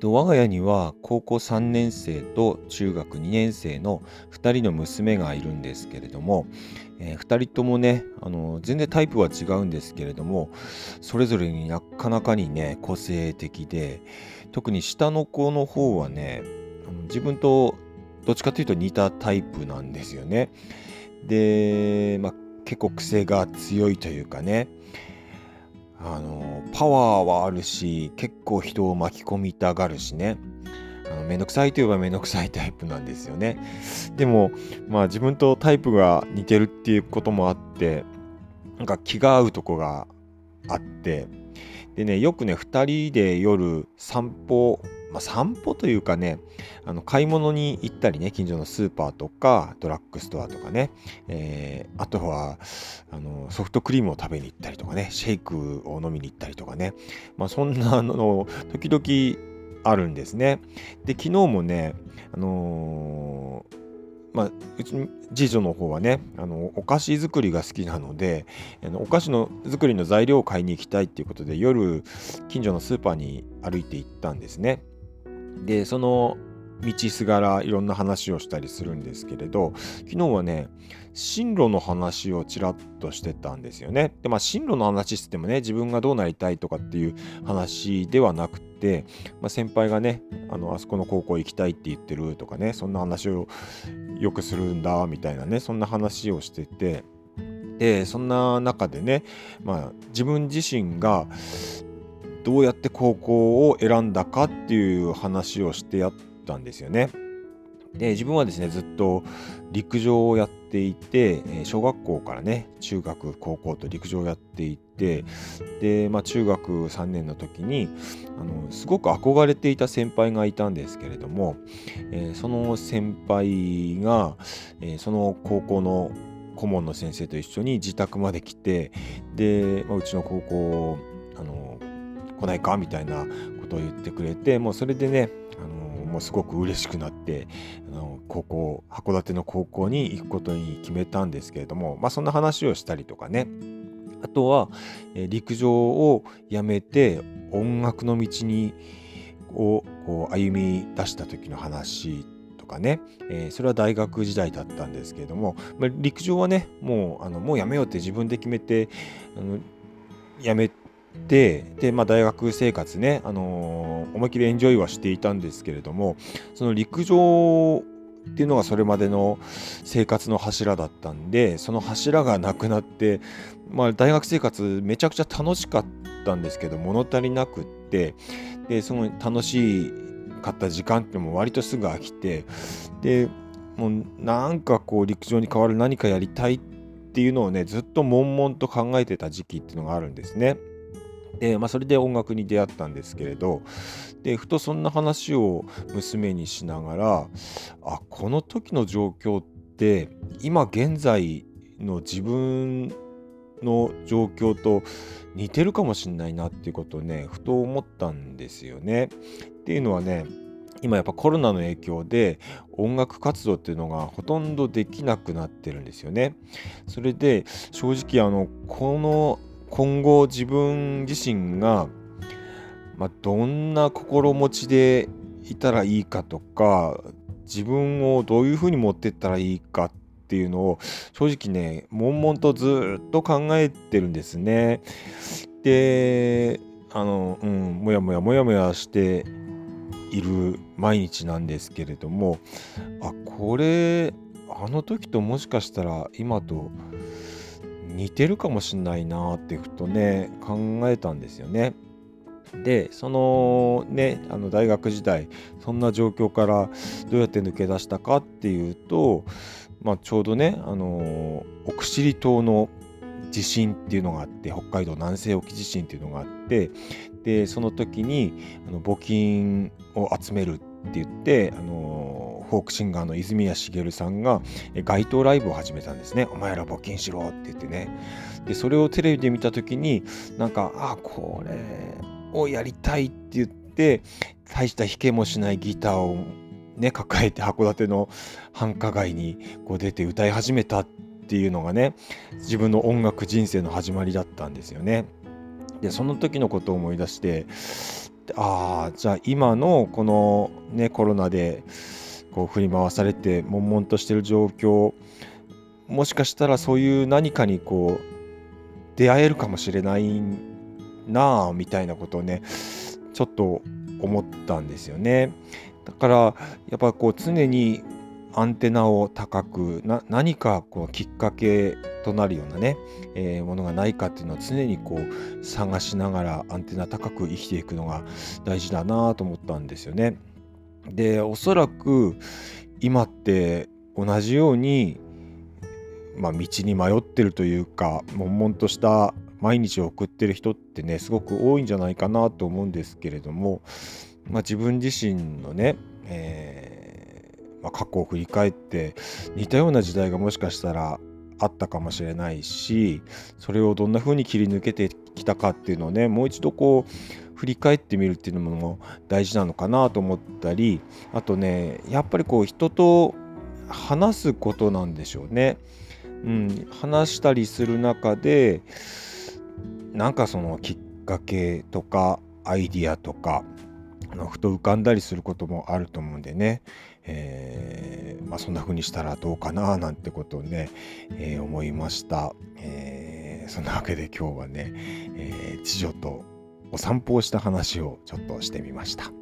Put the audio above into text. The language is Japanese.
と、我が家には高校3年生と中学2年生の2人の娘がいるんですけれども、えー、2人ともねあの全然タイプは違うんですけれどもそれぞれになかなかにね個性的で特に下の子の方はね自分とどっちかというと似たタイプなんですよね。で、まあ、結構癖が強いというかねあのパワーはあるし結構人を巻き込みたがるしね。あのめんどくさいといえばめんどくさいタイプなんですよね。でもまあ自分とタイプが似てるっていうこともあってなんか気が合うとこがあって。でねよくね2人で夜散歩まあ、散歩というかねあの買い物に行ったりね近所のスーパーとかドラッグストアとかね、えー、あとはあのソフトクリームを食べに行ったりとかねシェイクを飲みに行ったりとかね、まあ、そんなの時々あるんですね。で昨日もねあのーまあ、うち次女の方はねあのお菓子作りが好きなのであのお菓子の作りの材料を買いに行きたいっていうことで夜近所のスーパーに歩いて行ったんですね。でその道すがらいろんな話をしたりするんですけれど昨日はね進路の話をちらっとしてたんですよね。でまあ進路の話してもね自分がどうなりたいとかっていう話ではなくて、まあ、先輩がねあのあそこの高校行きたいって言ってるとかねそんな話をよくするんだみたいなねそんな話をしててでそんな中でね、まあ、自分自身がどうやって高校を選んだかっていう話をしてやったんですよね。で自分はですねずっと陸上をやっていて小学校からね中学高校と陸上をやっていてで、まあ、中学3年の時にあのすごく憧れていた先輩がいたんですけれども、え、その先輩が、え、その高校の顧問の先生と一緒に自宅まで来てで、まあ、うちの高校来ないかみたいなことを言ってくれてもうそれでねあのもうすごく嬉しくなってあの高校函館の高校に行くことに決めたんですけれどもまあそんな話をしたりとかね。あとは、え陸上をやめて音楽の道にをこう歩み出した時の話とかね、えー、それは大学時代だったんですけれども、まあ、陸上はねもうあのもうやめようって自分で決めてあのやめでで、まあ、大学生活ね、あのー、思いっきりエンジョイはしていたんですけれどもその陸上っていうのがそれまでの生活の柱だったんでその柱がなくなって、まあ、大学生活めちゃくちゃ楽しかったんですけど物足りなくってでその楽しかった時間っていうのも割とすぐ飽きてでもうなんかこう陸上に代わる何かやりたいっていうのをねずっと悶々と考えてた時期っていうのがあるんですね。で、まあ、それで音楽に出会ったんですけれどでふとそんな話を娘にしながらあこの時の状況って今現在の自分の状況と似てるかもしんないなっていうことをねふと思ったんですよね。っていうのはね今やっぱコロナの影響で音楽活動っていうのがほとんどできなくなってるんですよね。それで正直あのこの今後自分自身が、まあ、どんな心持ちでいたらいいかとか自分をどういうふうに持っていったらいいかっていうのを正直ね悶々とずっと考えてるんですね。であのうんもやもやもやもやしている毎日なんですけれどもあこれあの時ともしかしたら今と似てるかもしんないなってふとね考えたんですよね。でそのねあの大学時代そんな状況からどうやって抜け出したかっていうと、まあ、ちょうどねあの奥尻島の地震っていうのがあって北海道南西沖地震っていうのがあってでその時にあの募金を集めるって言ってあのフォークシンガーの泉谷しげるさんが街頭ライブを始めたんですね。お前ら募金しろって言ってね。で、それをテレビで見た時に、なんか、あ、これをやりたいって言って、大した弾けもしないギターをね、抱えて函館の繁華街にこう出て歌い始めたっていうのがね、自分の音楽人生の始まりだったんですよね。で、その時のことを思い出して、ああじゃあ今のこのねコロナでこう振り回されて悶々としてる状況もしかしたらそういう何かにこう出会えるかもしれないなあみたいなことをねちょっと思ったんですよね。だからやっぱこう常にアンテナを高く何かこうきっかけとなるようなね、えー、ものがないかっていうのを常にこう探しながらアンテナ高く生きていくのが大事だなと思ったんですよね。でおそらく今って同じように、まあ、道に迷ってるというか悶々とした毎日を送ってる人ってねすごく多いんじゃないかなと思うんですけれども、まあ、自分自身のね、えー、まあ、過去を振り返って似たような時代がもしかしたらあったかもしれないしそれをどんな風に切り抜けてきたかっていうのをねもう一度こう振り返ってみるっていうのも大事なのかなと思ったりあとねやっぱりこう人と話すことなんでしょうね。うん、話したりする中でなんかそのきっかけとかアイディアとかふと浮かんだりすることもあると思うんでね、えー、まあ、そんな風にしたらどうかななんてことをね、えー、思いました、えー、そんなわけで今日はね、え次女とお散歩をした話をちょっとしてみました。